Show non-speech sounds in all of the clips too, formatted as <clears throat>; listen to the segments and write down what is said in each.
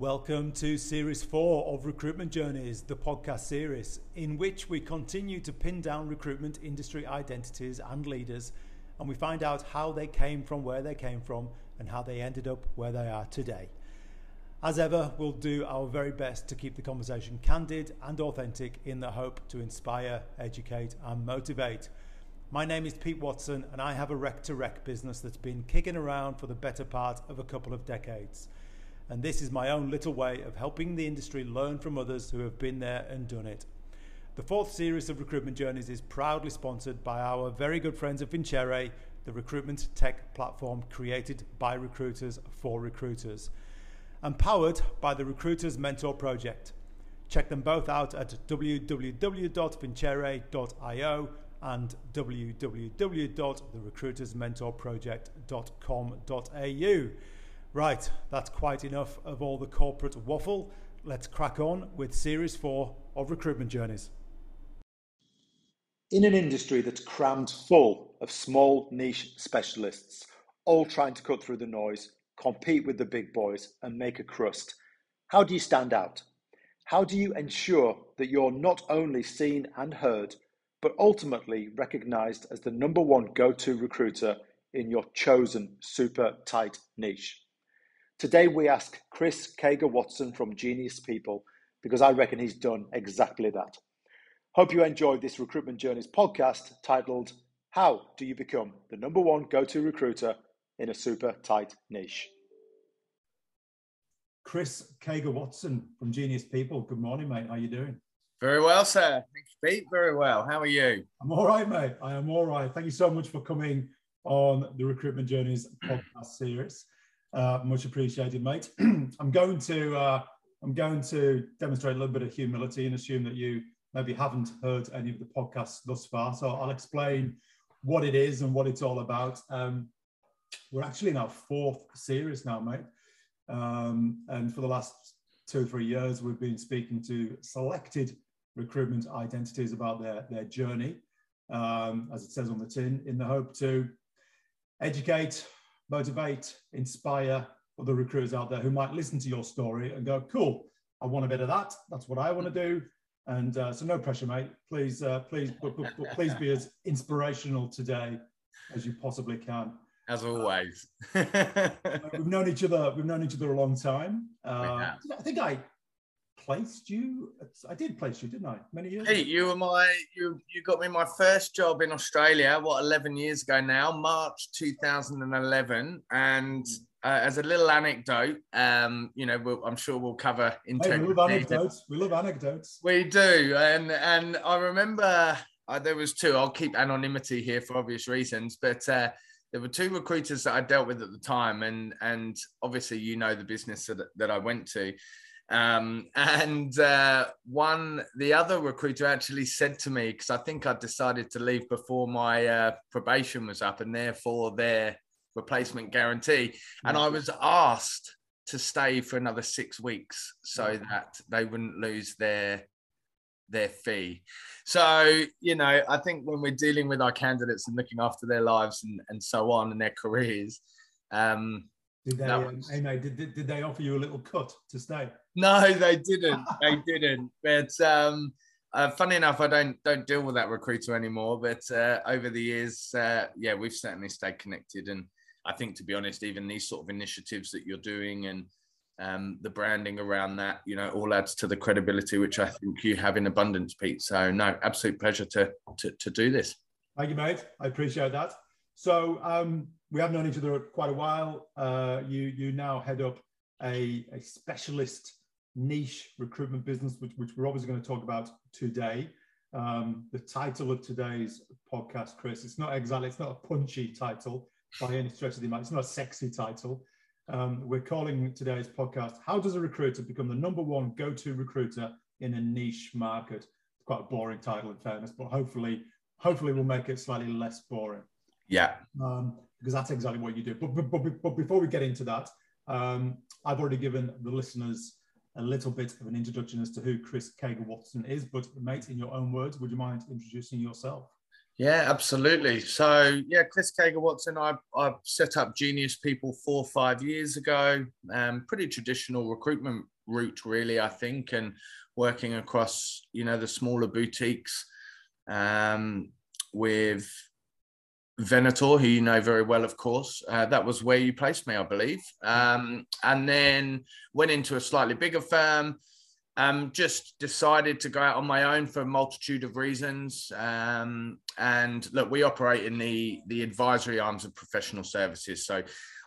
Welcome to Series 4 of Recruitment Journeys, the podcast series, in which we continue to pin down recruitment industry identities and leaders, and we find out how they came from where they came from and how they ended up where they are today. As ever, we'll do our very best to keep the conversation candid and authentic in the hope to inspire, educate, and motivate. My name is Pete Watson, and I have a rec to rec business that's been kicking around for the better part of a couple of decades. And this is my own little way of helping the industry learn from others who have been there and done it. The fourth series of recruitment journeys is proudly sponsored by our very good friends at Vincere, the recruitment tech platform created by recruiters for recruiters and powered by the Recruiters Mentor Project. Check them both out at www.vincere.io and www.therecruitersmentorproject.com.au. Right, that's quite enough of all the corporate waffle. Let's crack on with Series 4 of Recruitment Journeys. In an industry that's crammed full of small niche specialists, all trying to cut through the noise, compete with the big boys, and make a crust. How do you stand out? How do you ensure that you're not only seen and heard, but ultimately recognized as the number one go to recruiter in your chosen super tight niche? Today, we ask Chris Kager Watson from Genius People because I reckon he's done exactly that. Hope you enjoyed this Recruitment Journeys podcast titled How Do You Become the Number One Go To Recruiter in a super tight niche. Chris Kager Watson from Genius People. Good morning, mate. How are you doing? Very well, sir. Thanks, Pete. Very well. How are you? I'm all right, mate. I am all right. Thank you so much for coming on the Recruitment Journeys podcast series. Uh, much appreciated, mate. <clears throat> I'm going to uh, I'm going to demonstrate a little bit of humility and assume that you maybe haven't heard any of the podcasts thus far. So I'll explain what it is and what it's all about. Um, we're actually in our fourth series now, mate. Um, and for the last two or three years, we've been speaking to selected recruitment identities about their, their journey, um, as it says on the tin, in the hope to educate, motivate, inspire other recruiters out there who might listen to your story and go, cool, I want a bit of that. That's what I want to do. And uh, so no pressure, mate. Please, uh, please, but, but, but please be as inspirational today as you possibly can as always. <laughs> we've known each other. We've known each other a long time. Uh, I think I placed you. I did place you, didn't I? Many years. Hey, you were my you. You got me my first job in Australia. What eleven years ago now? March two thousand and eleven. And uh, as a little anecdote, um, you know, we'll, I'm sure we'll cover integrity. Hey, we love anecdotes. We love anecdotes. We do, and and I remember uh, there was two. I'll keep anonymity here for obvious reasons, but. Uh, there were two recruiters that I dealt with at the time, and and obviously you know the business that, that I went to. Um, <laughs> and uh, one, the other recruiter actually said to me, because I think I decided to leave before my uh, probation was up and therefore their replacement guarantee. And I was asked to stay for another six weeks so that they wouldn't lose their their fee. So, you know, I think when we're dealing with our candidates and looking after their lives and, and so on and their careers, um, did they, um, was... did, did, did, they offer you a little cut to stay? No, they didn't. they didn't. But um, uh, funny enough, I don't don't deal with that recruiter anymore. But uh, over the years, uh, yeah, we've certainly stayed connected. And I think, to be honest, even these sort of initiatives that you're doing and um, the branding around that, you know, all adds to the credibility which I think you have in abundance, Pete. So no, absolute pleasure to to, to do this. Thank you, mate. I appreciate that. So um, we have known each other quite a while. Uh, you you now head up a, a specialist niche recruitment business, which, which we're obviously going to talk about today. Um, the title of today's podcast, Chris, it's not exactly, it's not a punchy title by any stretch of the imagination. It's not a sexy title. Um, we're calling today's podcast, How Does a Recruiter Become the Number One Go To Recruiter in a Niche Market? It's quite a boring title, in fairness, but hopefully, hopefully we'll make it slightly less boring. Yeah. Um, because that's exactly what you do. But, but, but, but before we get into that, um, I've already given the listeners a little bit of an introduction as to who Chris Kager Watson is. But, mate, in your own words, would you mind introducing yourself? Yeah, absolutely. So, yeah, Chris Kager Watson, I, I set up Genius People four or five years ago. Um, pretty traditional recruitment route, really, I think, and working across, you know, the smaller boutiques um, with Venator, who you know very well, of course. Uh, that was where you placed me, I believe. Um, and then went into a slightly bigger firm. Um, just decided to go out on my own for a multitude of reasons. Um, and look, we operate in the the advisory arms of professional services. So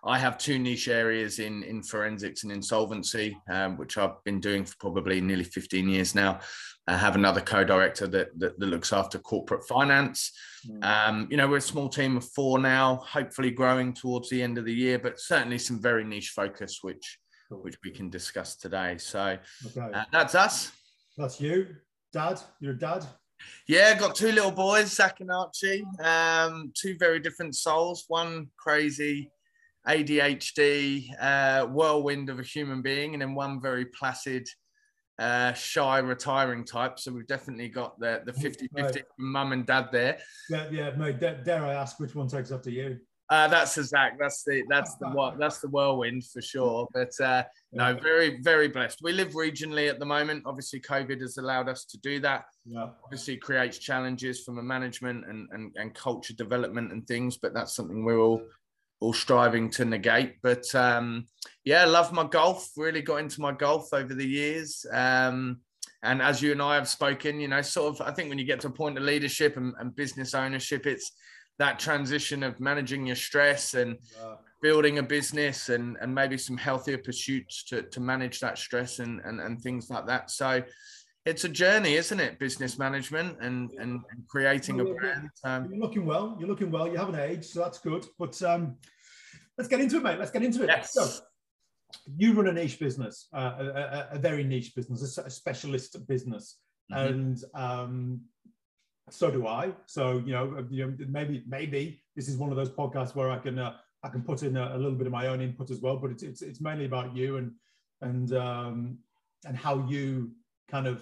I have two niche areas in in forensics and insolvency, um, which I've been doing for probably nearly 15 years now. I have another co-director that, that, that looks after corporate finance. Mm. Um, you know, we're a small team of four now, hopefully growing towards the end of the year, but certainly some very niche focus, which cool. which we can discuss today. So okay. uh, that's us. That's you, Dad. You're a dad. Yeah, got two little boys, Zach and Archie. Um, two very different souls. One crazy ADHD uh, whirlwind of a human being, and then one very placid uh, shy retiring type. So we've definitely got the the 50 50 mum and dad there. Yeah, yeah, mate. Dare I ask which one takes up to you? Uh, that's the Zach. That's the that's the <laughs> what that's the whirlwind for sure. But uh, no, very very blessed. We live regionally at the moment. Obviously, COVID has allowed us to do that. Yeah. Obviously, creates challenges from a management and, and and culture development and things. But that's something we're all all striving to negate. But um, yeah, love my golf. Really got into my golf over the years. Um, and as you and I have spoken, you know, sort of, I think when you get to a point of leadership and, and business ownership, it's that transition of managing your stress and yeah. building a business and, and maybe some healthier pursuits to, to manage that stress and, and, and things like that. So it's a journey, isn't it? Business management and, and, and creating a brand. Um, you're looking well. You're looking well. You haven't aged, so that's good. But um, let's get into it, mate. Let's get into it. Yes. So, you run a niche business, uh, a, a, very niche business, a, specialist business, mm-hmm. and um, so do I. So you know, uh, you know, maybe maybe this is one of those podcasts where I can uh, I can put in a, a, little bit of my own input as well. But it's it's, it's mainly about you and and um, and how you kind of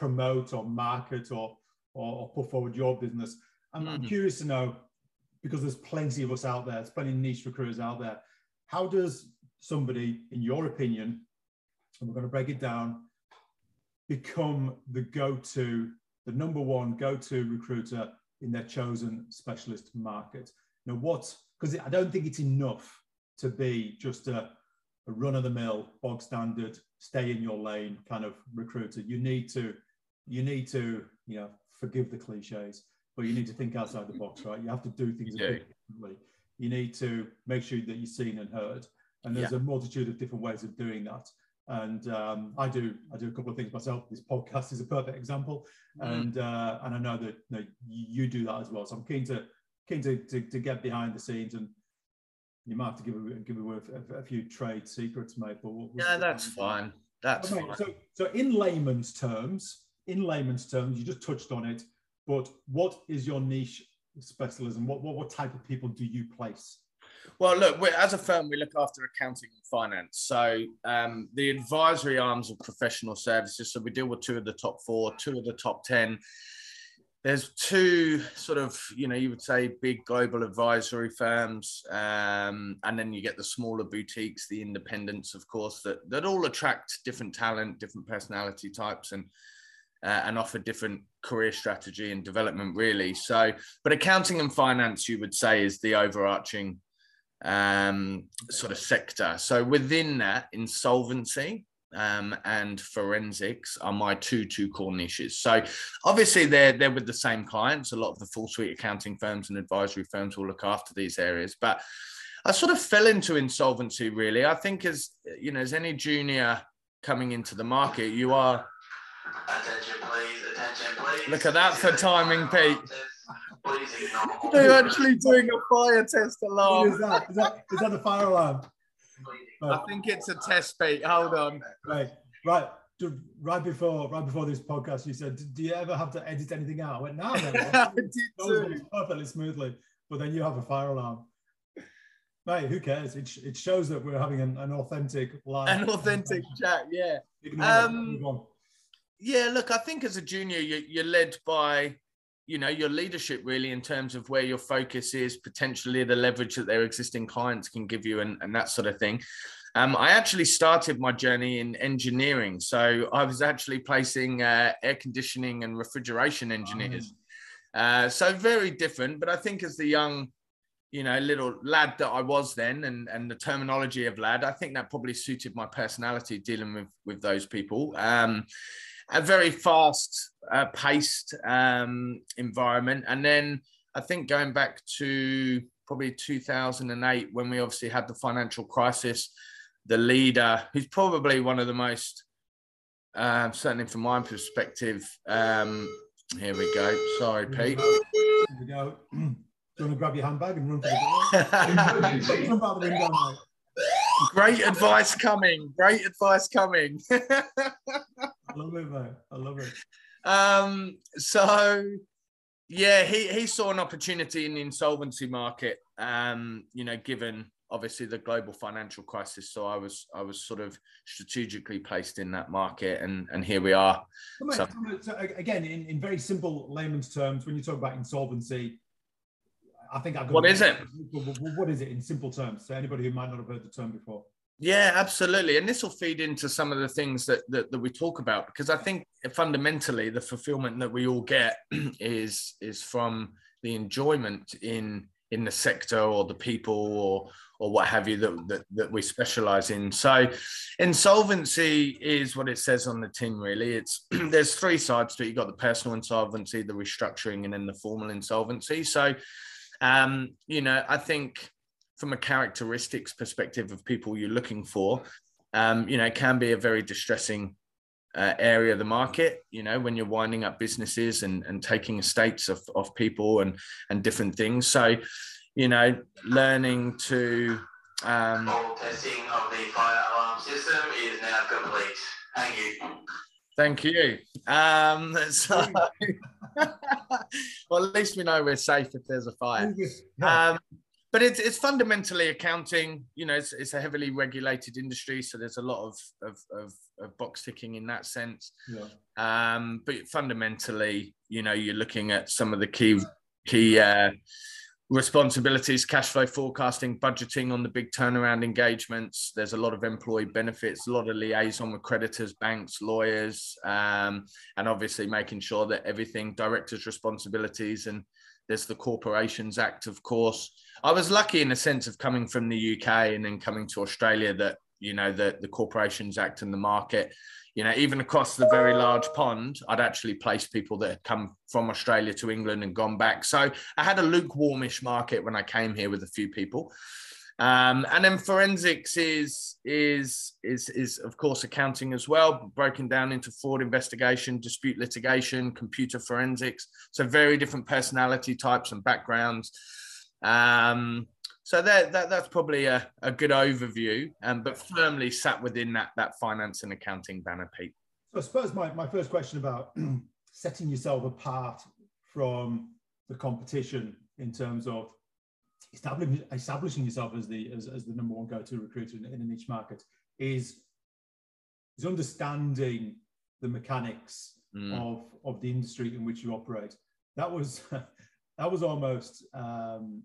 promote or market or, or, or put forward your business. I'm, mm-hmm. I'm curious to know because there's plenty of us out there, there's plenty of niche recruiters out there. How does somebody, in your opinion, and we're going to break it down, become the go-to, the number one go-to recruiter in their chosen specialist market? Now, what? Because I don't think it's enough to be just a, a run-of-the-mill, bog standard, stay in your lane kind of recruiter. You need to, you need to, you know, forgive the cliches but you need to think outside the box, right? You have to do things differently. You need to make sure that you're seen and heard. And there's yeah. a multitude of different ways of doing that. And um, I do I do a couple of things myself. This podcast is a perfect example, mm. and uh, and I know that you, know, you do that as well. So I'm keen to keen to, to, to get behind the scenes and you might have to give a, give away a, a few trade secrets, mate. But we'll, we'll yeah, that's fine. That's fine. So, so in layman's terms, in layman's terms, you just touched on it. But what is your niche specialism? What, what, what type of people do you place? Well, look, as a firm, we look after accounting and finance. So um, the advisory arms of professional services. So we deal with two of the top four, two of the top 10. There's two sort of, you know, you would say big global advisory firms. Um, and then you get the smaller boutiques, the independents, of course, that, that all attract different talent, different personality types. And uh, and offer different career strategy and development really. So but accounting and finance you would say is the overarching um, sort of sector. So within that insolvency um, and forensics are my two two core niches. So obviously they're they're with the same clients. A lot of the full suite accounting firms and advisory firms will look after these areas. But i sort of fell into insolvency really. I think as you know as any junior coming into the market you are Attention, please. Attention, please. Look at that for timing, Pete. They're actually doing a fire test alarm. What is that? Is that, is that the fire alarm? I think it's a test, Pete. Hold on. Right, right. Right before, right before this podcast, you said, "Do you ever have to edit anything out?" I went, "No, no, no. <laughs> I did too. perfectly smoothly." But then you have a fire alarm. Mate, who cares? It, it shows that we're having an, an authentic live. An authentic chat, yeah. Um, yeah, look, I think as a junior, you, are led by, you know your leadership really in terms of where your focus is potentially the leverage that their existing clients can give you and, and that sort of thing. Um, i actually started my journey in engineering. So i was actually placing uh, air conditioning and refrigeration engineers. Uh, so very different but i think as the young you know little lad that i was then and and the terminology of lad i think that probably suited my personality dealing with with those people. Um, a very fast uh, paced um, environment. And then I think going back to probably 2008, when we obviously had the financial crisis, the leader, who's probably one of the most, uh, certainly from my perspective, um, here we go. Sorry, Pete. Here we go. <clears throat> Do you want to grab your handbag and run for the door? <laughs> Great advice coming. Great advice coming. <laughs> I love it, mate. I love it. Um, so yeah, he, he saw an opportunity in the insolvency market. Um, you know, given obviously the global financial crisis. So I was I was sort of strategically placed in that market, and and here we are. So, so again, in, in very simple layman's terms, when you talk about insolvency, I think I. What is it? What is it in simple terms? So anybody who might not have heard the term before. Yeah, absolutely. And this will feed into some of the things that, that, that we talk about because I think fundamentally the fulfillment that we all get <clears throat> is is from the enjoyment in in the sector or the people or or what have you that, that, that we specialize in. So insolvency is what it says on the tin, really. It's <clears throat> there's three sides to it. You've got the personal insolvency, the restructuring, and then the formal insolvency. So um, you know, I think from a characteristics perspective of people you're looking for, um, you know, it can be a very distressing uh, area of the market. You know, when you're winding up businesses and, and taking estates of, of people and and different things. So, you know, learning to um, testing of the fire alarm system is now complete. Thank you. Thank you. Um, <laughs> so, <laughs> <laughs> well, at least we know we're safe if there's a fire. Um, but it's, it's fundamentally accounting you know it's, it's, a heavily regulated industry so there's a lot of of, of, of box ticking in that sense yeah. um, but fundamentally you know you're looking at some of the key key uh, responsibilities cash flow forecasting budgeting on the big turnaround engagements. There's a lot of employee benefits a lot of liaison with creditors banks lawyers um, and obviously making sure that everything directors responsibilities and there's the corporations act of course. I was lucky in the sense of coming from the UK and then coming to Australia that, you know, the, the Corporations Act and the market, you know, even across the very large pond, I'd actually placed people that had come from Australia to England and gone back. So I had a lukewarmish market when I came here with a few people. Um, and then forensics is is is is of course accounting as well, broken down into fraud investigation, dispute litigation, computer forensics. So very different personality types and backgrounds. Um, so that, that that's probably a, a good overview, um, but firmly sat within that that finance and accounting banner, Pete. So I suppose my, my first question about <clears throat> setting yourself apart from the competition in terms of establishing establishing yourself as the as, as the number one go-to recruiter in, in a niche market is is understanding the mechanics mm. of of the industry in which you operate. That was <laughs> that was almost um,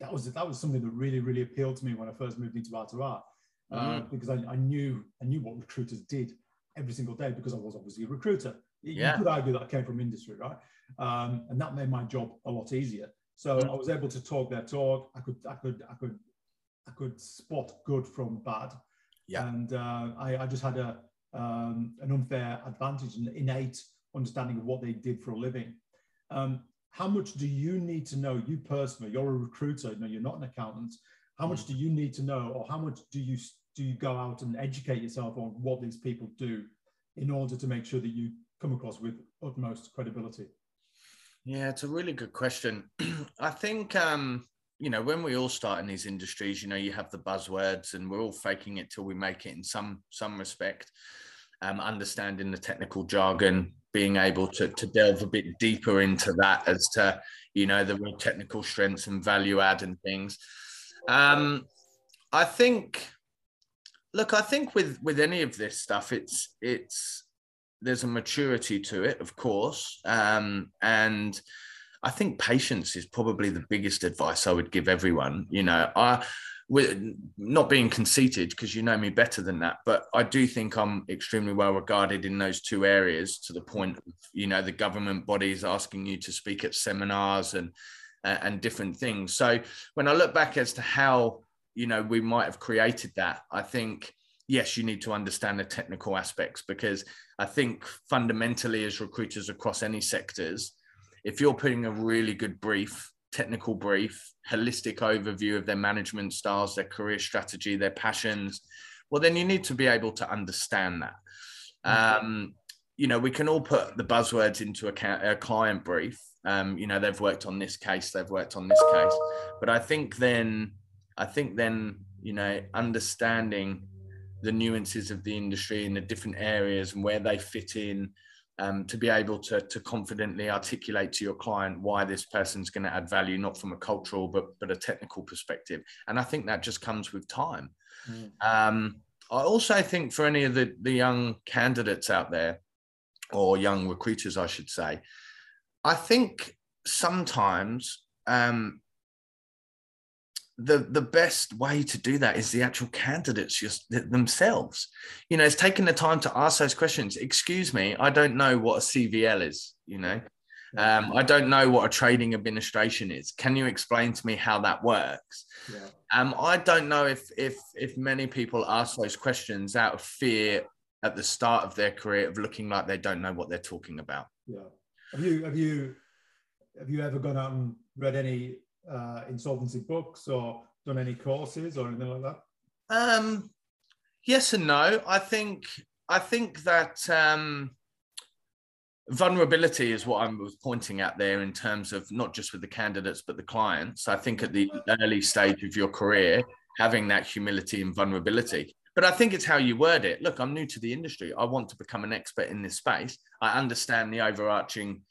that was that was something that really really appealed to me when I first moved into art uh, mm. because I, I, knew I knew what recruiters did every single day because I was obviously a recruiter. Yeah. You could argue that I came from industry, right? Um, and that made my job a lot easier. So mm. I was able to talk their talk. I could I could I could I could spot good from bad. Yeah. And uh, I, I just had a um, an unfair advantage, an innate understanding of what they did for a living. Um, how much do you need to know you personally you're a recruiter no you're not an accountant. How much do you need to know or how much do you do you go out and educate yourself on what these people do in order to make sure that you come across with utmost credibility? Yeah it's a really good question. <clears throat> I think um you know when we all start in these industries you know you have the buzzwords and we're all faking it till we make it in some some respect um, understanding the technical jargon being able to, to delve a bit deeper into that as to you know the real technical strengths and value add and things um i think look i think with with any of this stuff it's it's there's a maturity to it, of course, um, and I think patience is probably the biggest advice I would give everyone. You know, I with not being conceited because you know me better than that, but I do think I'm extremely well regarded in those two areas to the point of, you know, the government bodies asking you to speak at seminars and and different things. So when I look back as to how, you know, we might have created that, I think yes, you need to understand the technical aspects because I think fundamentally as recruiters across any sectors, if you're putting a really good brief technical brief, holistic overview of their management styles, their career strategy, their passions, well, then you need to be able to understand that. Mm-hmm. Um, you know, we can all put the buzzwords into a, a client brief. Um, you know, they've worked on this case, they've worked on this case, but I think then, I think then, you know, understanding the nuances of the industry in the different areas and where they fit in um, to be able to, to confidently articulate to your client why this person's going to add value, not from a cultural but but a technical perspective. And I think that just comes with time. Mm. Um, I also think for any of the, the young candidates out there, or young recruiters, I should say, I think sometimes um, the the best way to do that is the actual candidates just themselves. You know it's taking the time to ask those questions. Excuse me i don't know what a CVL is you know? Um, i don't know what a trading administration is. Can you explain to me how that works? Yeah. um, i don't know if if if many people ask those questions out of fear at the start of their career of looking like they don't know what they're talking about. Yeah. Have you have you have you ever gone out and read any uh, insolvency books or done any courses or anything like that? Um, yes and no. I think I think that um, vulnerability is what I was pointing at there in terms of not just with the candidates but the clients. I think at the early stage of your career, having that humility and vulnerability. But I think it's how you word it. Look, I'm new to the industry. I want to become an expert in this space. I understand the overarching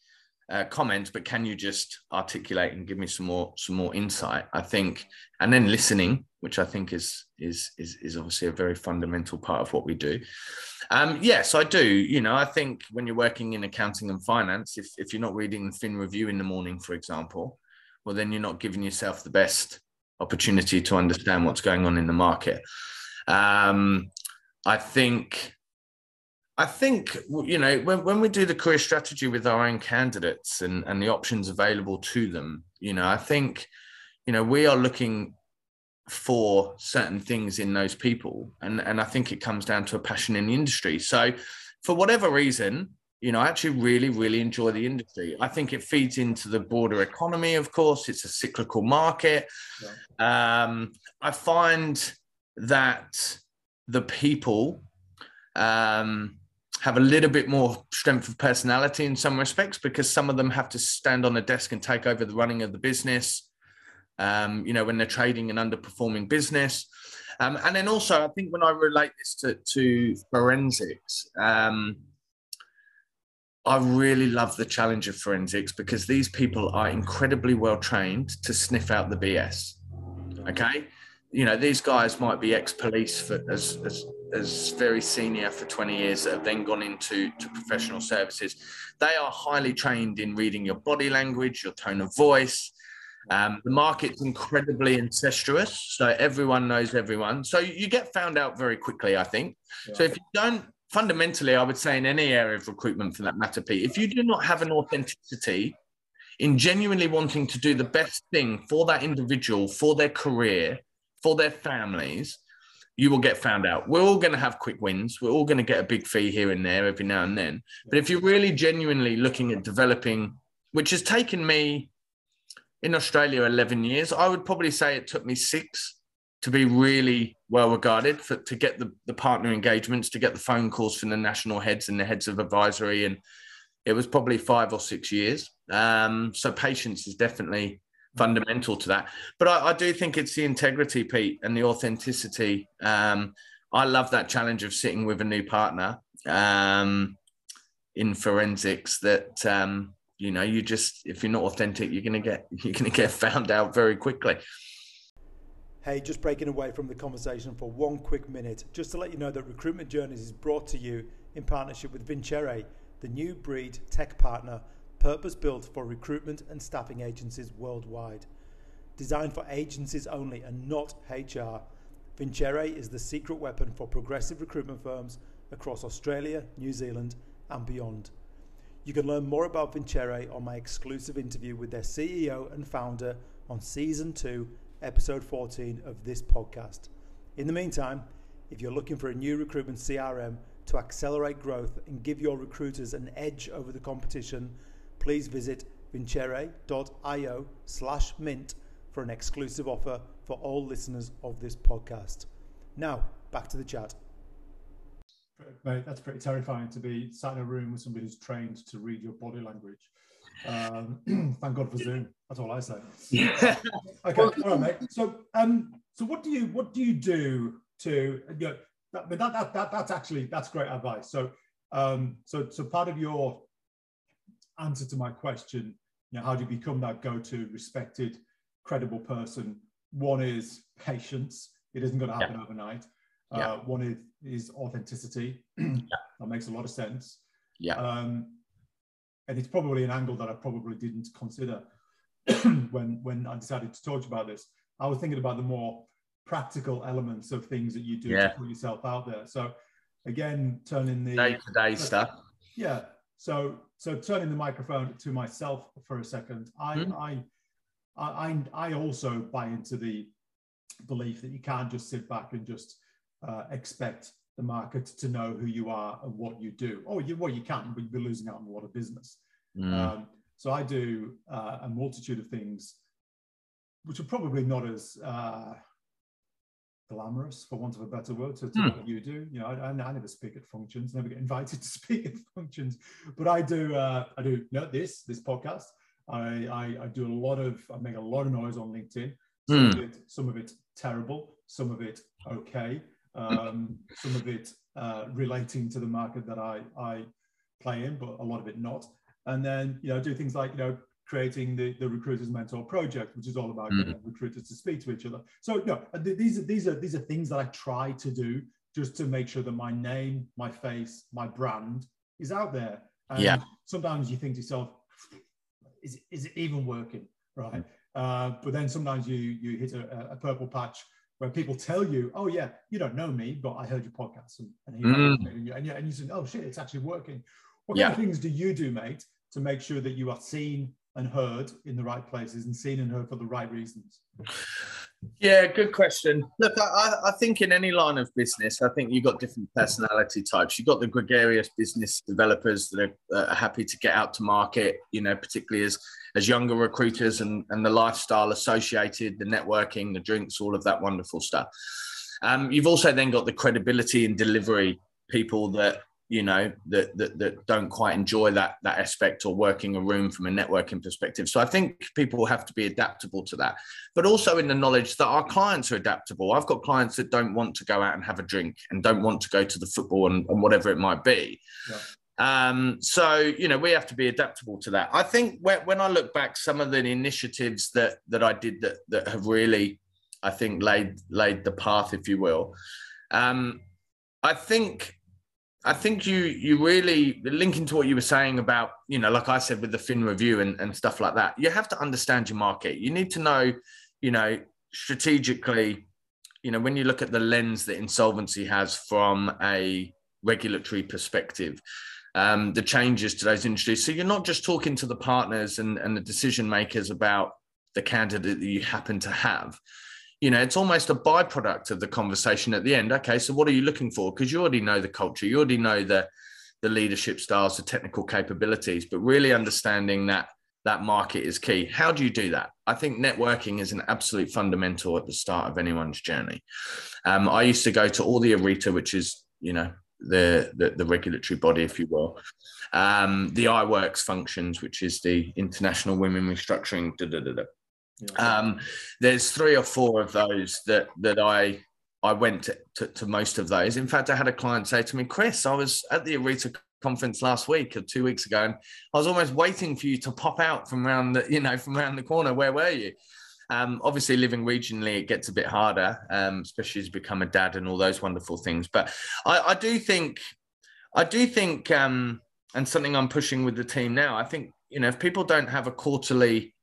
uh, comments, but can you just articulate and give me some more some more insight? I think, and then listening, which I think is is is is obviously a very fundamental part of what we do. Um, yes, I do. You know, I think when you're working in accounting and finance, if if you're not reading the Fin Review in the morning, for example, well, then you're not giving yourself the best opportunity to understand what's going on in the market. Um, I think I think you know when, when we do the career strategy with our own candidates and, and the options available to them, you know, I think you know we are looking for certain things in those people, and and I think it comes down to a passion in the industry. So, for whatever reason, you know, I actually really really enjoy the industry. I think it feeds into the broader economy. Of course, it's a cyclical market. Yeah. Um, I find that the people um, have a little bit more strength of personality in some respects because some of them have to stand on a desk and take over the running of the business. Um, you know, when they're trading an underperforming business. Um, and then also, I think when I relate this to, to forensics, um, I really love the challenge of forensics because these people are incredibly well trained to sniff out the BS. Okay. You know, these guys might be ex police for as, as as very senior for 20 years that have then gone into to professional services. They are highly trained in reading your body language, your tone of voice. Um, the market's incredibly incestuous, so everyone knows everyone. So you get found out very quickly, I think. Yeah. So if you don't, fundamentally, I would say in any area of recruitment for that matter, Pete, if you do not have an authenticity in genuinely wanting to do the best thing for that individual, for their career, for their families, you will get found out. We're all going to have quick wins. We're all going to get a big fee here and there every now and then. But if you're really genuinely looking at developing, which has taken me in Australia 11 years, I would probably say it took me six to be really well regarded for to get the, the partner engagements, to get the phone calls from the national heads and the heads of advisory. And it was probably five or six years. Um, so patience is definitely fundamental to that. But I, I, do think it's the integrity, Pete, and the authenticity. Um, I love that challenge of sitting with a new partner um, in forensics. That um, you know, you just if you're not authentic, you're gonna get <laughs> you're gonna get found out very quickly. Hey, just breaking away from the conversation for one quick minute, just to let you know that Recruitment Journeys is brought to you in partnership with Vincere, the new breed tech partner purpose built for recruitment and staffing agencies worldwide. Designed for agencies only and not HR, Vincere is the secret weapon for progressive recruitment firms across Australia, New Zealand, and beyond. You can learn more about Vincere on my exclusive interview with their CEO and founder on season 2, episode 14 of this podcast. In the meantime, if you're looking for a new recruitment CRM to accelerate growth and give your recruiters an edge over the competition, please visit vincere.io slash mint for an exclusive offer for all listeners of this podcast. Now, back to the chat. Mate, that's pretty terrifying to be sat in a room with somebody who's trained to read your body language. Um, <clears throat> thank God for Zoom. That's all I say. okay, all right, mate. So, um, so what do you what do you do to you know, that, that, that, that that's actually that's great advice. So, um, so so part of your answer to my question, you know, how do you become that go-to respected, credible person? One is patience. It isn't going to happen yeah. overnight. Uh, yeah. One is, is authenticity. <clears throat> yeah. That makes a lot of sense. Yeah. Um, and it's probably an angle that I probably didn't consider <clears throat> when when I decided to talk about this. I was thinking about the more practical elements of things that you do yeah. to put yourself out there. So again, turning the day to day stuff. Yeah. So so turning the microphone to myself for a second. I mm-hmm. I, I I also buy into the belief that you can't just sit back and just uh, expect the market to know who you are and what you do. Oh, you well you can, but you'd be losing out on a lot of business. Mm. Um, so I do uh, a multitude of things, which are probably not as uh, glamorous, for want of a better word, to, to mm. what you do. You know, I, I, never speak at functions, never get invited <laughs> to speak at functions, but I do. Uh, I do you know, this this podcast. I, I, I do a lot of. I make a lot of noise on LinkedIn. Some mm. of it, some of it terrible, some of it okay, um, <laughs> some of it uh, relating to the market that I I play in, but a lot of it not. And then you know do things like you know creating the, the recruiters mentor project which is all about mm. getting recruiters to speak to each other. So no these are these are these are things that i try to do just to make sure that my name my face my brand is out there. And yeah. sometimes you think to yourself is it, is it even working? Right? Uh, but then sometimes you you hit a, a, purple patch where people tell you oh yeah you don't know me but i heard your podcast and, and, mm. and, you, and, you, and you say oh shit it's actually working what yeah. kind of things do you do mate to make sure that you are seen and heard in the right places and seen and heard for the right reasons? Yeah, good question. Look, I, I think in any line of business, I think you've got different personality types. You've got the gregarious business developers that are, uh, happy to get out to market, you know, particularly as, as younger recruiters and, and the lifestyle associated, the networking, the drinks, all of that wonderful stuff. Um, you've also then got the credibility and delivery people that you know that, that that don't quite enjoy that that aspect or working a room from a networking perspective so i think people have to be adaptable to that but also in the knowledge that our clients are adaptable i've got clients that don't want to go out and have a drink and don't want to go to the football and, and whatever it might be yeah. Um, so you know we have to be adaptable to that. I think when, when I look back, some of the initiatives that that I did that that have really, I think laid laid the path, if you will. Um, I think I think you you really linking to what you were saying about you know like I said with the Fin review and, and stuff like that. You have to understand your market. You need to know you know strategically. You know when you look at the lens that insolvency has from a regulatory perspective, um, the changes to those industries. So you're not just talking to the partners and, and the decision makers about the candidate that you happen to have you know, it's almost a byproduct of the conversation at the end. Okay, so what are you looking for? Because you already know the culture, you already know the the leadership styles, the technical capabilities, but really understanding that that market is key. How do you do that? I think networking is an absolute fundamental at the start of anyone's journey. Um, I used to go to all the ARITA, which is you know the, the, the regulatory body, if you will. Um, the IWIRC functions, which is the International Women Restructuring. Da, da, da, um, there's three or four of those that that I I went to, to, to, most of those. In fact, I had a client say to me, Chris, I was at the ARITA conference last week or two weeks ago, and I was almost waiting for you to pop out from around the, you know, from around the corner. Where were you? Um, obviously, living regionally, it gets a bit harder, um, especially as you become a dad and all those wonderful things. But I, I do think I do think, um, and something I'm pushing with the team now. I think you know if people don't have a quarterly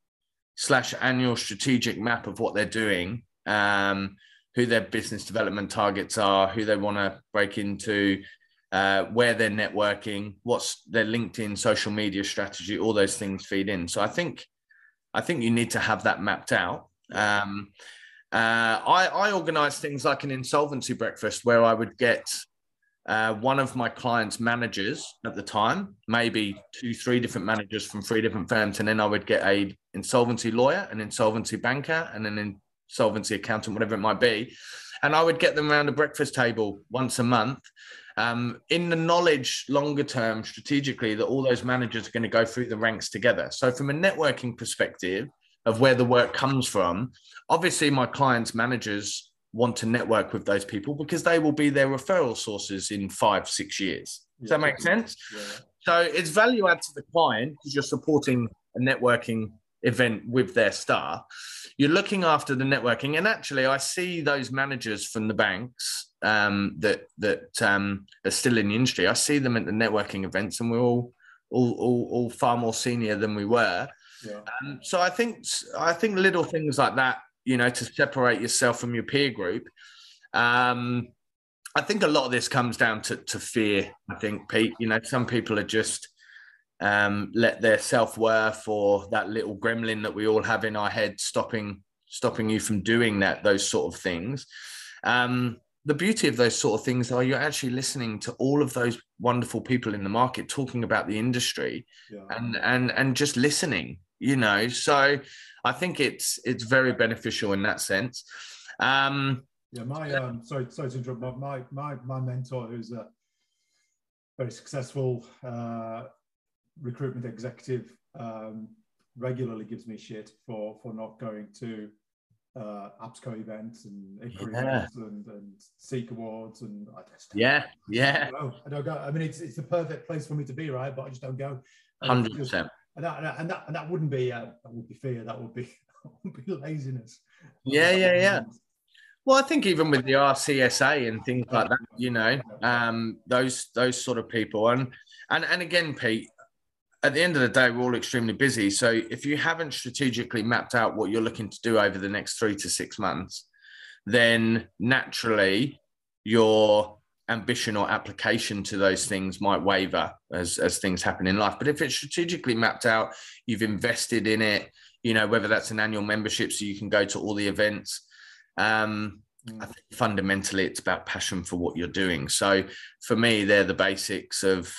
slash annual strategic map of what they're doing, um, who their business development targets are, who they want to break into, uh, where they're networking, what's their LinkedIn social media strategy, all those things feed in. So I think, I think you need to have that mapped out. Um, uh, I, I organize things like an insolvency breakfast where I would get uh, one of my clients' managers at the time, maybe two, three different managers from three different firms, and then I would get a insolvency lawyer, an insolvency banker, and an insolvency accountant, whatever it might be, and I would get them around a breakfast table once a month. Um, in the knowledge longer term strategically that all those managers are going to go through the ranks together. So, from a networking perspective of where the work comes from, obviously my clients' managers want to network with those people because they will be their referral sources in five, six years. Does yeah. that make sense? Yeah. So it's value add to the client because you're supporting a networking event with their staff. You're looking after the networking, and actually, I see those managers from the banks um, that that um, are still in the industry. I see them at the networking events, and we're all all, all, all far more senior than we were. Yeah. Um, so I think I think little things like that you know, to separate yourself from your peer group. Um, I think a lot of this comes down to, to fear. I think, Pete, you know, some people are just um, let their self worth or that little gremlin that we all have in our head stopping stopping you from doing that those sort of things. Um, the beauty of those sort of things are you're actually listening to all of those wonderful people in the market talking about the industry yeah. and and and just listening you know so i think it's it's very beneficial in that sense um yeah my um sorry sorry to interrupt my my my mentor who's a very successful uh recruitment executive um regularly gives me shit for for not going to uh, APSCO events and ICRA yeah. events and, and Seek Awards and I just yeah yeah I don't, I don't, go. I mean, it's it's the perfect place for me to be, right? But I just don't go. Hundred percent and that, and that and that wouldn't be uh, that would be fear. That would be <laughs> that would be laziness. Yeah, yeah, yeah. Well, I think even with the RCSA and things like that, you know, um, those those sort of people, and and and again, Pete, at the end of the day, we're all extremely busy. So if you haven't strategically mapped out what you're looking to do over the next three to six months, then naturally your ambition or application to those things might waver as, as things happen in life. But if it's strategically mapped out, you've invested in it, you know, whether that's an annual membership so you can go to all the events. Um, mm. I think fundamentally it's about passion for what you're doing. So for me, they're the basics of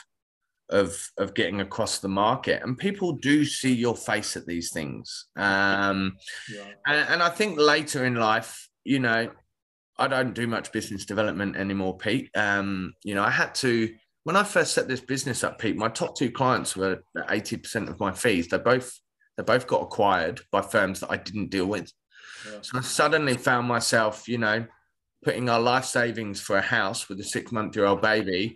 of of getting across the market and people do see your face at these things um yeah. and, and i think later in life you know I don't do much business development anymore, Pete. Um, you know, I had to when I first set this business up, Pete. My top two clients were eighty percent of my fees. They both they both got acquired by firms that I didn't deal with. Yeah. So I suddenly found myself, you know, putting our life savings for a house with a six month year old baby,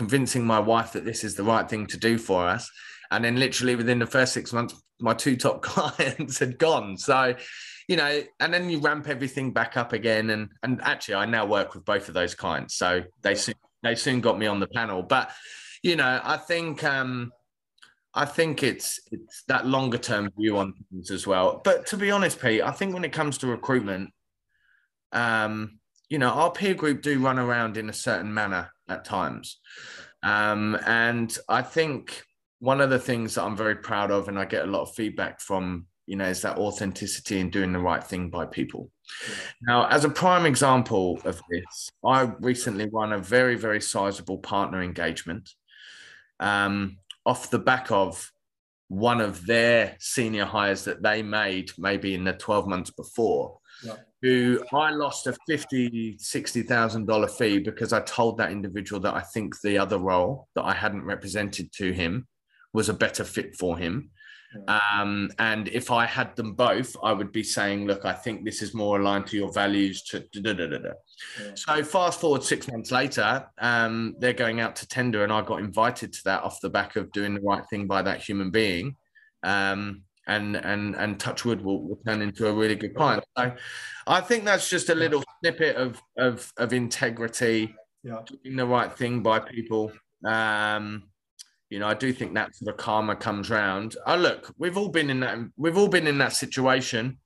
convincing my wife that this is the right thing to do for us, and then literally within the first six months, my two top <laughs> clients had gone. So you know, and then you ramp everything back up again. And and actually, I now work with both of those clients, so they soon they soon got me on the panel. But you know, I think um, I think it's it's that longer term view on things as well. But to be honest, Pete, I think when it comes to recruitment, um, you know, our peer group do run around in a certain manner at times, um, and I think one of the things that I'm very proud of, and I get a lot of feedback from you know, is that authenticity and doing the right thing by people. Now, as a prime example of this, I recently won a very, very sizable partner engagement um, off the back of one of their senior hires that they made maybe in the 12 months before. Yeah. Who I lost a fifty, sixty thousand dollar fee because I told that individual that I think the other role that I hadn't represented to him was a better fit for him. Um, and if I had them both, I would be saying, look, I think this is more aligned to your values. To da, da, da, yeah. So fast forward six months later, um, they're going out to tender, and I got invited to that off the back of doing the right thing by that human being. Um, and and and Touchwood will, will turn into a really good client. So I think that's just a little snippet of of, of integrity, yeah. doing the right thing by people, Um, you know, I do think that sort of karma comes round. Oh, look, we've all been in that. We've all been in that situation.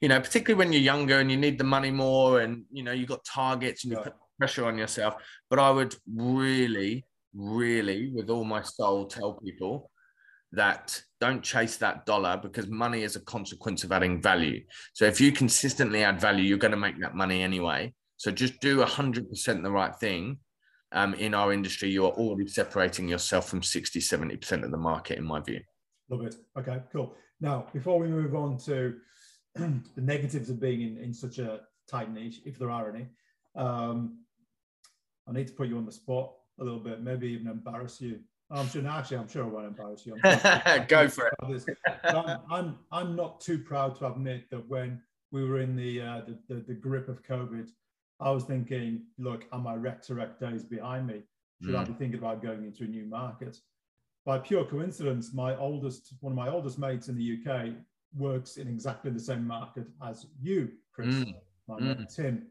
You know, particularly when you're younger and you need the money more, and you know you've got targets and you yeah. put pressure on yourself. But I would really, really, with all my soul, tell people that don't chase that dollar because money is a consequence of adding value. So if you consistently add value, you're going to make that money anyway. So just do 100% the right thing. Um, in our industry, you are already separating yourself from 60, 70% of the market, in my view. Love it. Okay, cool. Now, before we move on to <clears throat> the negatives of being in, in such a tight niche, if there are any, um, I need to put you on the spot a little bit, maybe even embarrass you. I'm sure. Actually, I'm sure I won't embarrass you. <laughs> <laughs> Go for it. I'm, I'm, I'm not too proud to admit that when we were in the, uh, the, the, the grip of COVID, I was thinking, look, are my rec to rec days behind me? Should mm. I be thinking about going into a new market? By pure coincidence, my oldest, one of my oldest mates in the UK works in exactly the same market as you, Chris, mm. my mm. mate Tim.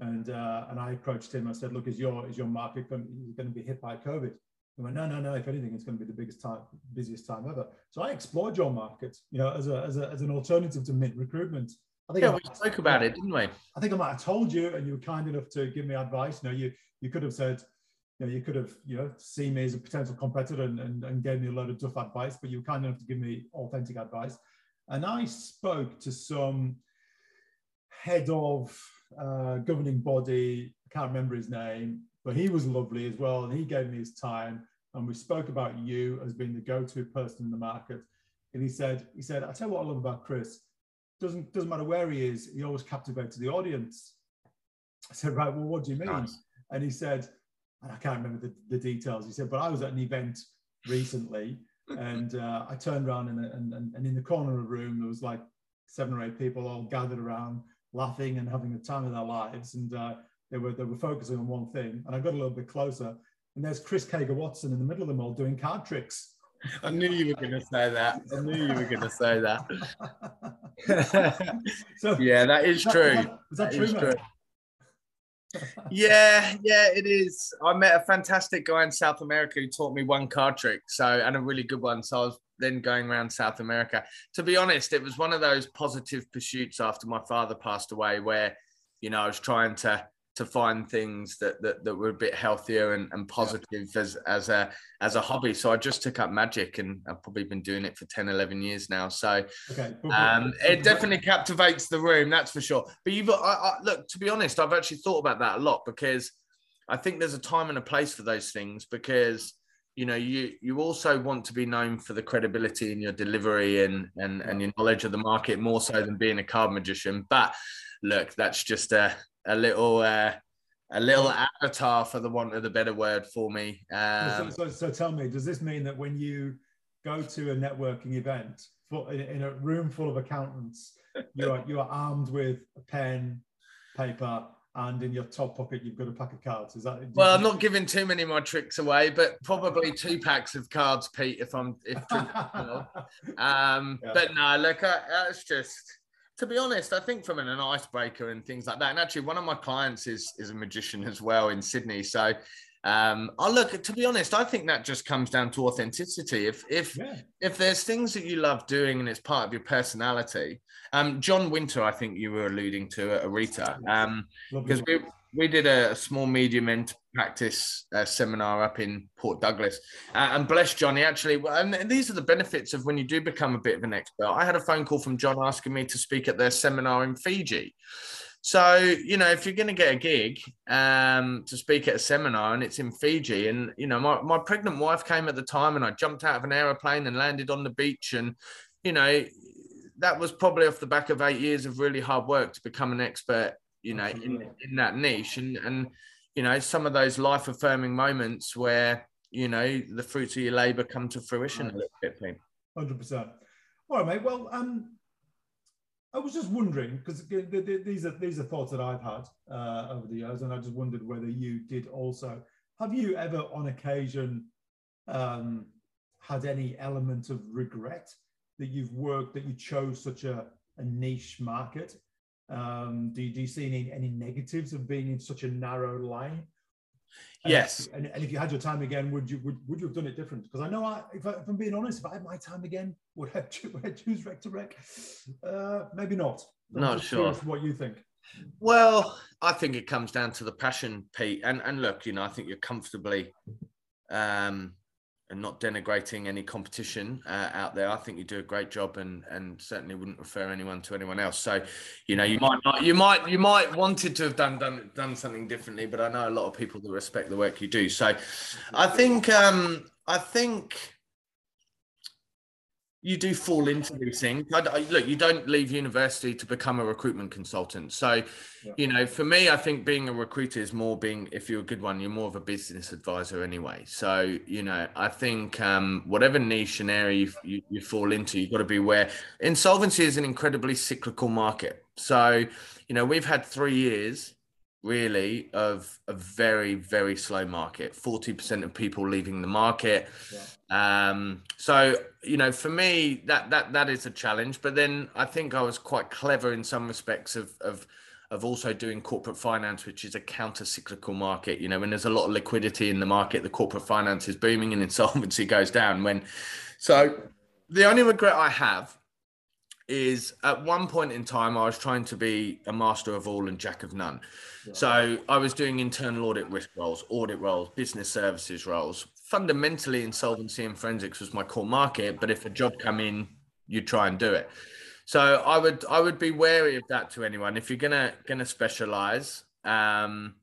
And uh, and I approached him. I said, "Look, is your is your market going, going to be hit by COVID?" He went, "No, no, no. If anything, it's going to be the biggest time, busiest time ever." So I explored your market, you know, as a as, a, as an alternative to mint recruitment. I think yeah, I we spoke about it, didn't we? I think I might have told you, and you were kind enough to give me advice. You know, you you could have said, you know, you could have you know seen me as a potential competitor and, and, and gave me a load of tough advice, but you were kind enough to give me authentic advice. And I spoke to some head of uh, governing body. I can't remember his name, but he was lovely as well, and he gave me his time. And we spoke about you as being the go-to person in the market. And he said, he said, I tell you what I love about Chris. Doesn't doesn't matter where he is, he always captivates the audience. I said, right, well, what do you mean? Nice. And he said, and I can't remember the, the details. He said, but I was at an event recently <laughs> and uh, I turned around and, and, and in the corner of the room, there was like seven or eight people all gathered around laughing and having the time of their lives. And uh, they were they were focusing on one thing. And I got a little bit closer, and there's Chris Kager Watson in the middle of them all doing card tricks. I knew you were going to say that. I knew you were going to say that. <laughs> so yeah, that is true. Is that, is that, that true, is true. <laughs> yeah, yeah, it is. I met a fantastic guy in South America who taught me one card trick, so and a really good one. So I was then going around South America. To be honest, it was one of those positive pursuits after my father passed away, where you know I was trying to to find things that that, that were a bit healthier and, and positive yeah. as as a as a hobby. So I just took up magic and I've probably been doing it for 10, 11 years now. So okay. um, it definitely captivates the room, that's for sure. But you've I, I, look, to be honest, I've actually thought about that a lot because I think there's a time and a place for those things because you know you you also want to be known for the credibility in your delivery and and and your knowledge of the market more so than being a card magician but look that's just a a little uh, a little avatar for the want of the better word for me um, so, so, so, tell me does this mean that when you go to a networking event for, in, in a room full of accountants <laughs> you are you are armed with a pen paper and in your top pocket you've got a pack of cards. Is that? Well, I'm not giving too many of my tricks away, but probably two packs of cards, Pete. If I'm if <laughs> um, yeah. but no, look, I, it's just to be honest, I think from an, an icebreaker and things like that. And actually, one of my clients is is a magician as well in Sydney, so. Um, I look to be honest, I think that just comes down to authenticity. If if yeah. if there's things that you love doing and it's part of your personality, um, John Winter, I think you were alluding to at ARITA, um, because we we did a, small medium end practice uh, seminar up in Port Douglas, uh, and bless Johnny actually. And these are the benefits of when you do become a bit of an expert. I had a phone call from John asking me to speak at their seminar in Fiji. So, you know, if you're going to get a gig um, to speak at a seminar and it's in Fiji, and, you know, my, my pregnant wife came at the time and I jumped out of an aeroplane and landed on the beach. And, you know, that was probably off the back of eight years of really hard work to become an expert, you know, in, in that niche. And and you know, some of those life affirming moments where you know the fruits of your labor come to fruition a little bit. Hundred percent. All right, mate. Well, um, I was just wondering because these are these are thoughts that I've had uh, over the years, and I just wondered whether you did also. Have you ever, on occasion, um, had any element of regret that you've worked that you chose such a, a niche market? Um, do, you, do you see any, any negatives of being in such a narrow line? And Yes. if- And, and if you had your time again, would you would, would you have done it different? Because I know, I, if, I, if I'm being honest, if I had my time again, would I, <laughs> choo- would I choose rec to rec? Uh, maybe not. I'm Not sure. What you think? Well, I think it comes down to the passion, Pete. And and look, you know, I think you're comfortably um and not denigrating any competition uh, out there. I think you do a great job, and and certainly wouldn't refer anyone to anyone else. So, you know, you might not, you might you might wanted to have done done done something differently, but I know a lot of people that respect the work you do. So, I think um I think you do fall into these things. I, I- look, you don't leave university to become a recruitment consultant. So, Yeah. you know, for me, I think being a recruiter is more being, if you're a good one, you're more of a business advisor anyway. So, you know, I think um, whatever niche and area you, you, you fall into, you've got to be aware. Insolvency is an incredibly cyclical market. So, you know, we've had three years really of a very very slow market 40% of people leaving the market um so you know for me that that that is a challenge but then i think i was quite clever in some respects of of of also doing corporate finance which is a counter cyclical market you know when there's a lot of liquidity in the market the corporate finance is booming and <laughs> insolvency goes down when so the only regret i have is at one point in time I was trying to be a master of all and jack of none. So I was doing internal audit risk roles, audit roles, business services roles. Fundamentally, insolvency and forensics was my core market, but if a job come in, you try and do it. So I would I would be wary of that to anyone. If you're gonna gonna specialize, um,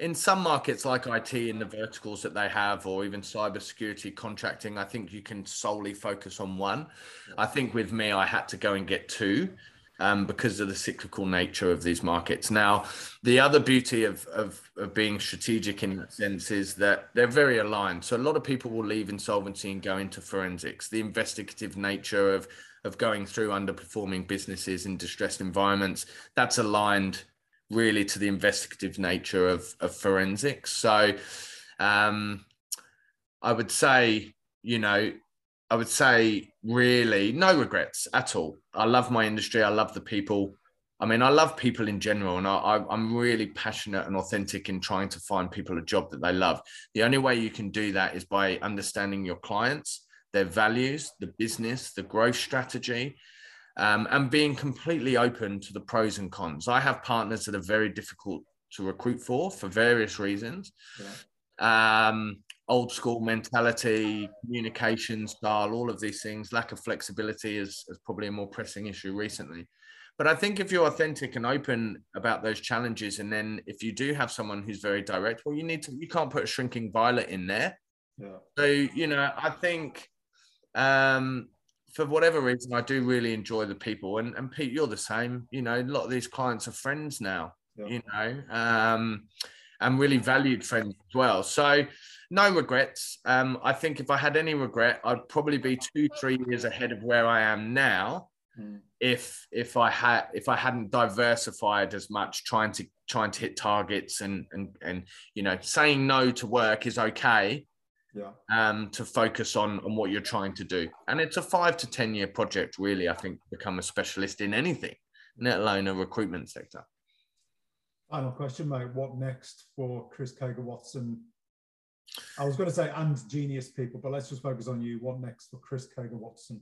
in some markets like IT in the verticals that they have, or even cybersecurity contracting, I think you can solely focus on one. I think with me, I had to go and get two um, because of the cyclical nature of these markets. Now, the other beauty of, of, of being strategic in that sense is that they're very aligned. So a lot of people will leave insolvency and go into forensics. The investigative nature of of going through underperforming businesses in distressed environments that's aligned really to the investigative nature of, of forensics. So um, I would say, you know, I would say really no regrets at all. I love my industry. I love the people. I mean, I love people in general, and I, I'm really passionate and authentic in trying to find people a job that they love. The only way you can do that is by understanding your clients, their values, the business, the growth strategy, um, and being completely open to the pros and cons. I have partners that are very difficult to recruit for for various reasons. Um, old school mentality, communication style, all of these things, lack of flexibility is, is probably a more pressing issue recently. But I think if you're authentic and open about those challenges, and then if you do have someone who's very direct, well, you need to, you can't put a shrinking violet in there. Yeah. So, you know, I think um, for whatever reason, I do really enjoy the people. And, and Pete, you're the same. You know, a lot of these clients are friends now, Yeah. you know, um, and really valued friends as well. So, no regrets. Um, I think if I had any regret, I'd probably be two, three years ahead of where I am now. Mm. If if I had if I hadn't diversified as much, trying to trying to hit targets and and and you know saying no to work is okay, Yeah. um, to focus on on what you're trying to do. And it's a five to ten year project, really. I think to become a specialist in anything, let alone a recruitment sector. Final question, mate. What next for Chris Kager Watson? I was going to say and genius people, but let's just focus on you. What next for Chris Kager Watson?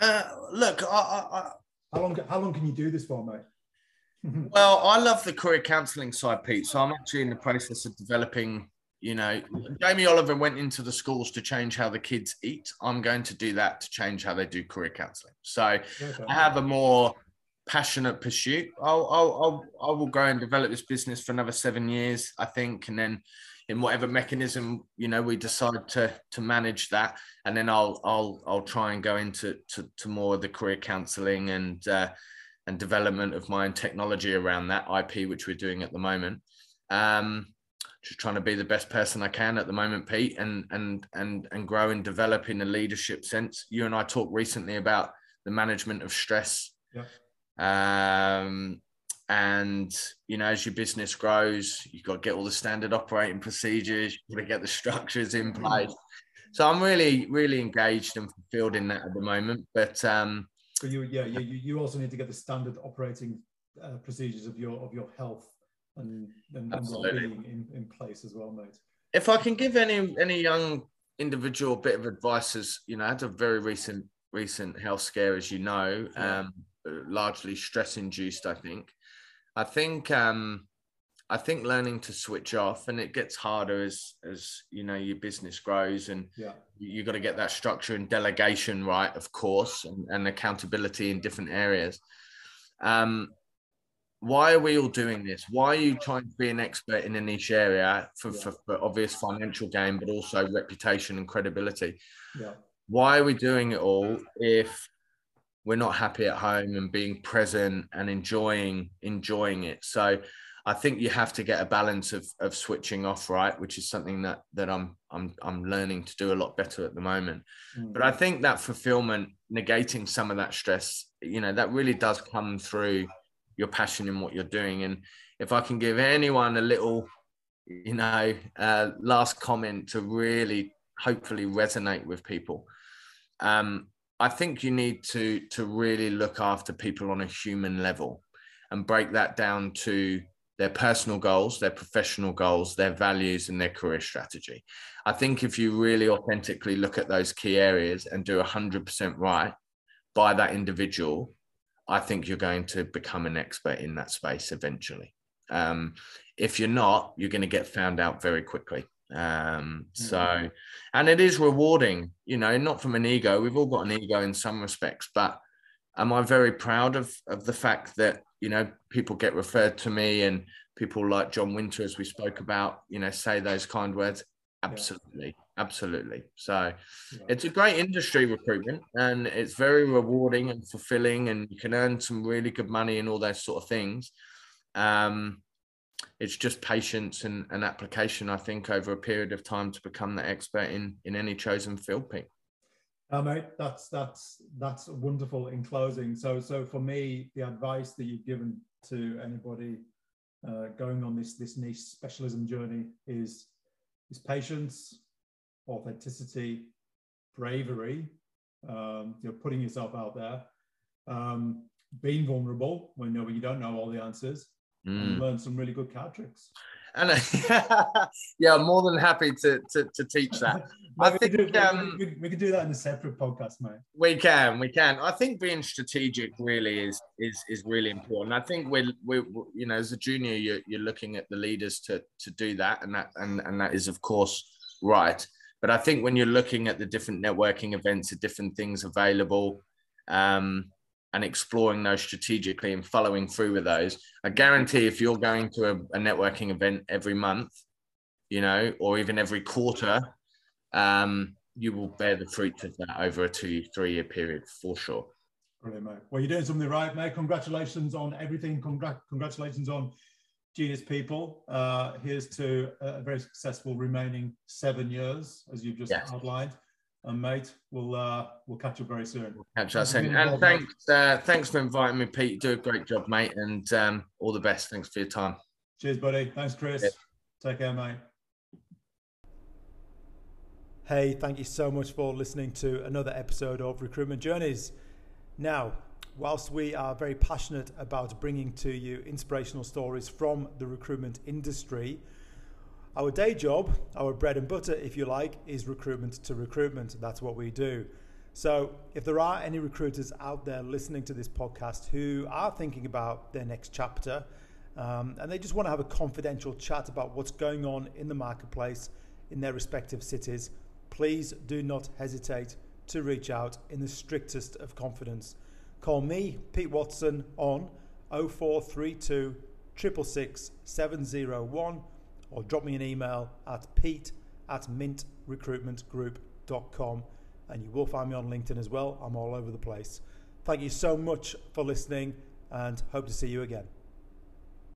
Uh, look, I, I, I, How long? How long can you do this for, mate? <laughs> well, I love the career counselling side, Pete. So I'm actually in the process of developing. You know, Jamie Oliver went into the schools to change how the kids eat. I'm going to do that to change how they do career counselling. So Okay. I have a more passionate pursuit. I'll, I'll, I'll, I will go and develop this business for another seven years, I think, and then in whatever mechanism you know we decide to to manage that, and then I'll I'll I'll try and go into to, to more of the career counselling and uh, and development of my own technology around that IP, which we're doing at the moment. Um, just trying to be the best person I can at the moment, Pete, and and and and grow and develop in a leadership sense. You and I talked recently about the management of stress. Yeah. Um, and you know, as your business grows, you've got to get all the standard operating procedures, you've got to get the structures in place. So I'm really, really engaged and fulfilled in that at the moment. But um, But you, yeah, you, you also need to get the standard operating uh, procedures of your of your health and and, and well-being in, in place as well, mate. if I can give any any young individual a bit of advice, as you know, I had a very recent recent health scare, as you know, Yeah. um, largely stress induced. I think. I think um, I think learning to switch off, and it gets harder as as you know your business grows, and Yeah. you, got to get that structure and delegation right, of course, and, and accountability in different areas. Um, why are we all doing this? Why are you trying to be an expert in a niche area for, Yeah. for, for obvious financial gain, but also reputation and credibility? Yeah. Why are we doing it all if we're not happy at home and being present and enjoying enjoying it? So I think you have to get a balance of of switching off, right? Which is something that that I'm I'm I'm learning to do a lot better at the moment. Mm. But I think that fulfillment, negating some of that stress, you know, that really does come through your passion in what you're doing. And if I can give anyone a little, you know, uh, last comment to really hopefully resonate with people, um, I think you need to to really look after people on a human level and break that down to their personal goals, their professional goals, their values, and their career strategy. I think if you really authentically look at those key areas and do 100% right by that individual, I think you're going to become an expert in that space eventually. Um, if you're not, you're going to get found out very quickly. Um, so, and it is rewarding, you know, not from an ego. We've all got an ego in some respects, but am I very proud of of the fact that you know people get referred to me and people like John Winter, as we spoke about, you know, say those kind words. Absolutely, absolutely. So Yeah. it's a great industry recruitment, and it's very rewarding and fulfilling, and you can earn some really good money and all those sort of things. Um, it's just patience and, and application, I think, over a period of time to become the expert in in any chosen field, Pete. Uh, mate, that's that's that's wonderful in closing. So so for me, the advice that you've given to anybody uh, going on this this niche specialism journey is is patience, authenticity, bravery. Um, you're putting yourself out there, um, being vulnerable when you know when you don't know all the answers, Mm. learn some really good card tricks. And <laughs> yeah, I'm more than happy to to, to teach that. <laughs> I we, think, do, um, we, we, we could do that in a separate podcast, mate. We can, we can. I think being strategic really is is is really important. I think we're we you know as a junior you're, you're looking at the leaders to to do that, and that and and that is of course right. But I think when you're looking at the different networking events, the different things available, um, and exploring those strategically and following through with those, I guarantee if you're going to a, a networking event every month, you know, or even every quarter, um, you will bear the fruits of that over a two, three year period for sure. Brilliant, mate. Well, you're doing something right, mate. Congratulations on everything. Congrat- congratulations on Genius People. Uh, here's to a very successful remaining seven years, as you've just Yes. outlined. And mate, we'll uh, we'll catch up very soon. Catch us soon. And thanks, uh, thanks for inviting me, Pete. You do a great job, mate. And um, all the best. Thanks for your time. Cheers, buddy. Thanks, Chris. Yeah. Take care, mate. Hey, thank you so much for listening to another episode of Recruitment Journeys. Now, whilst we are very passionate about bringing to you inspirational stories from the recruitment industry, our day job, our bread and butter, if you like, is recruitment to recruitment. That's what we do. So, if there are any recruiters out there listening to this podcast who are thinking about their next chapter um, and they just want to have a confidential chat about what's going on in the marketplace in their respective cities, please do not hesitate to reach out in the strictest of confidence. Call me, Pete Watson, on 0432 666 701 or drop me an email at pete at mintrecruitmentgroup.com and you will find me on LinkedIn as well. I'm all over the place. Thank you so much for listening and hope to see you again.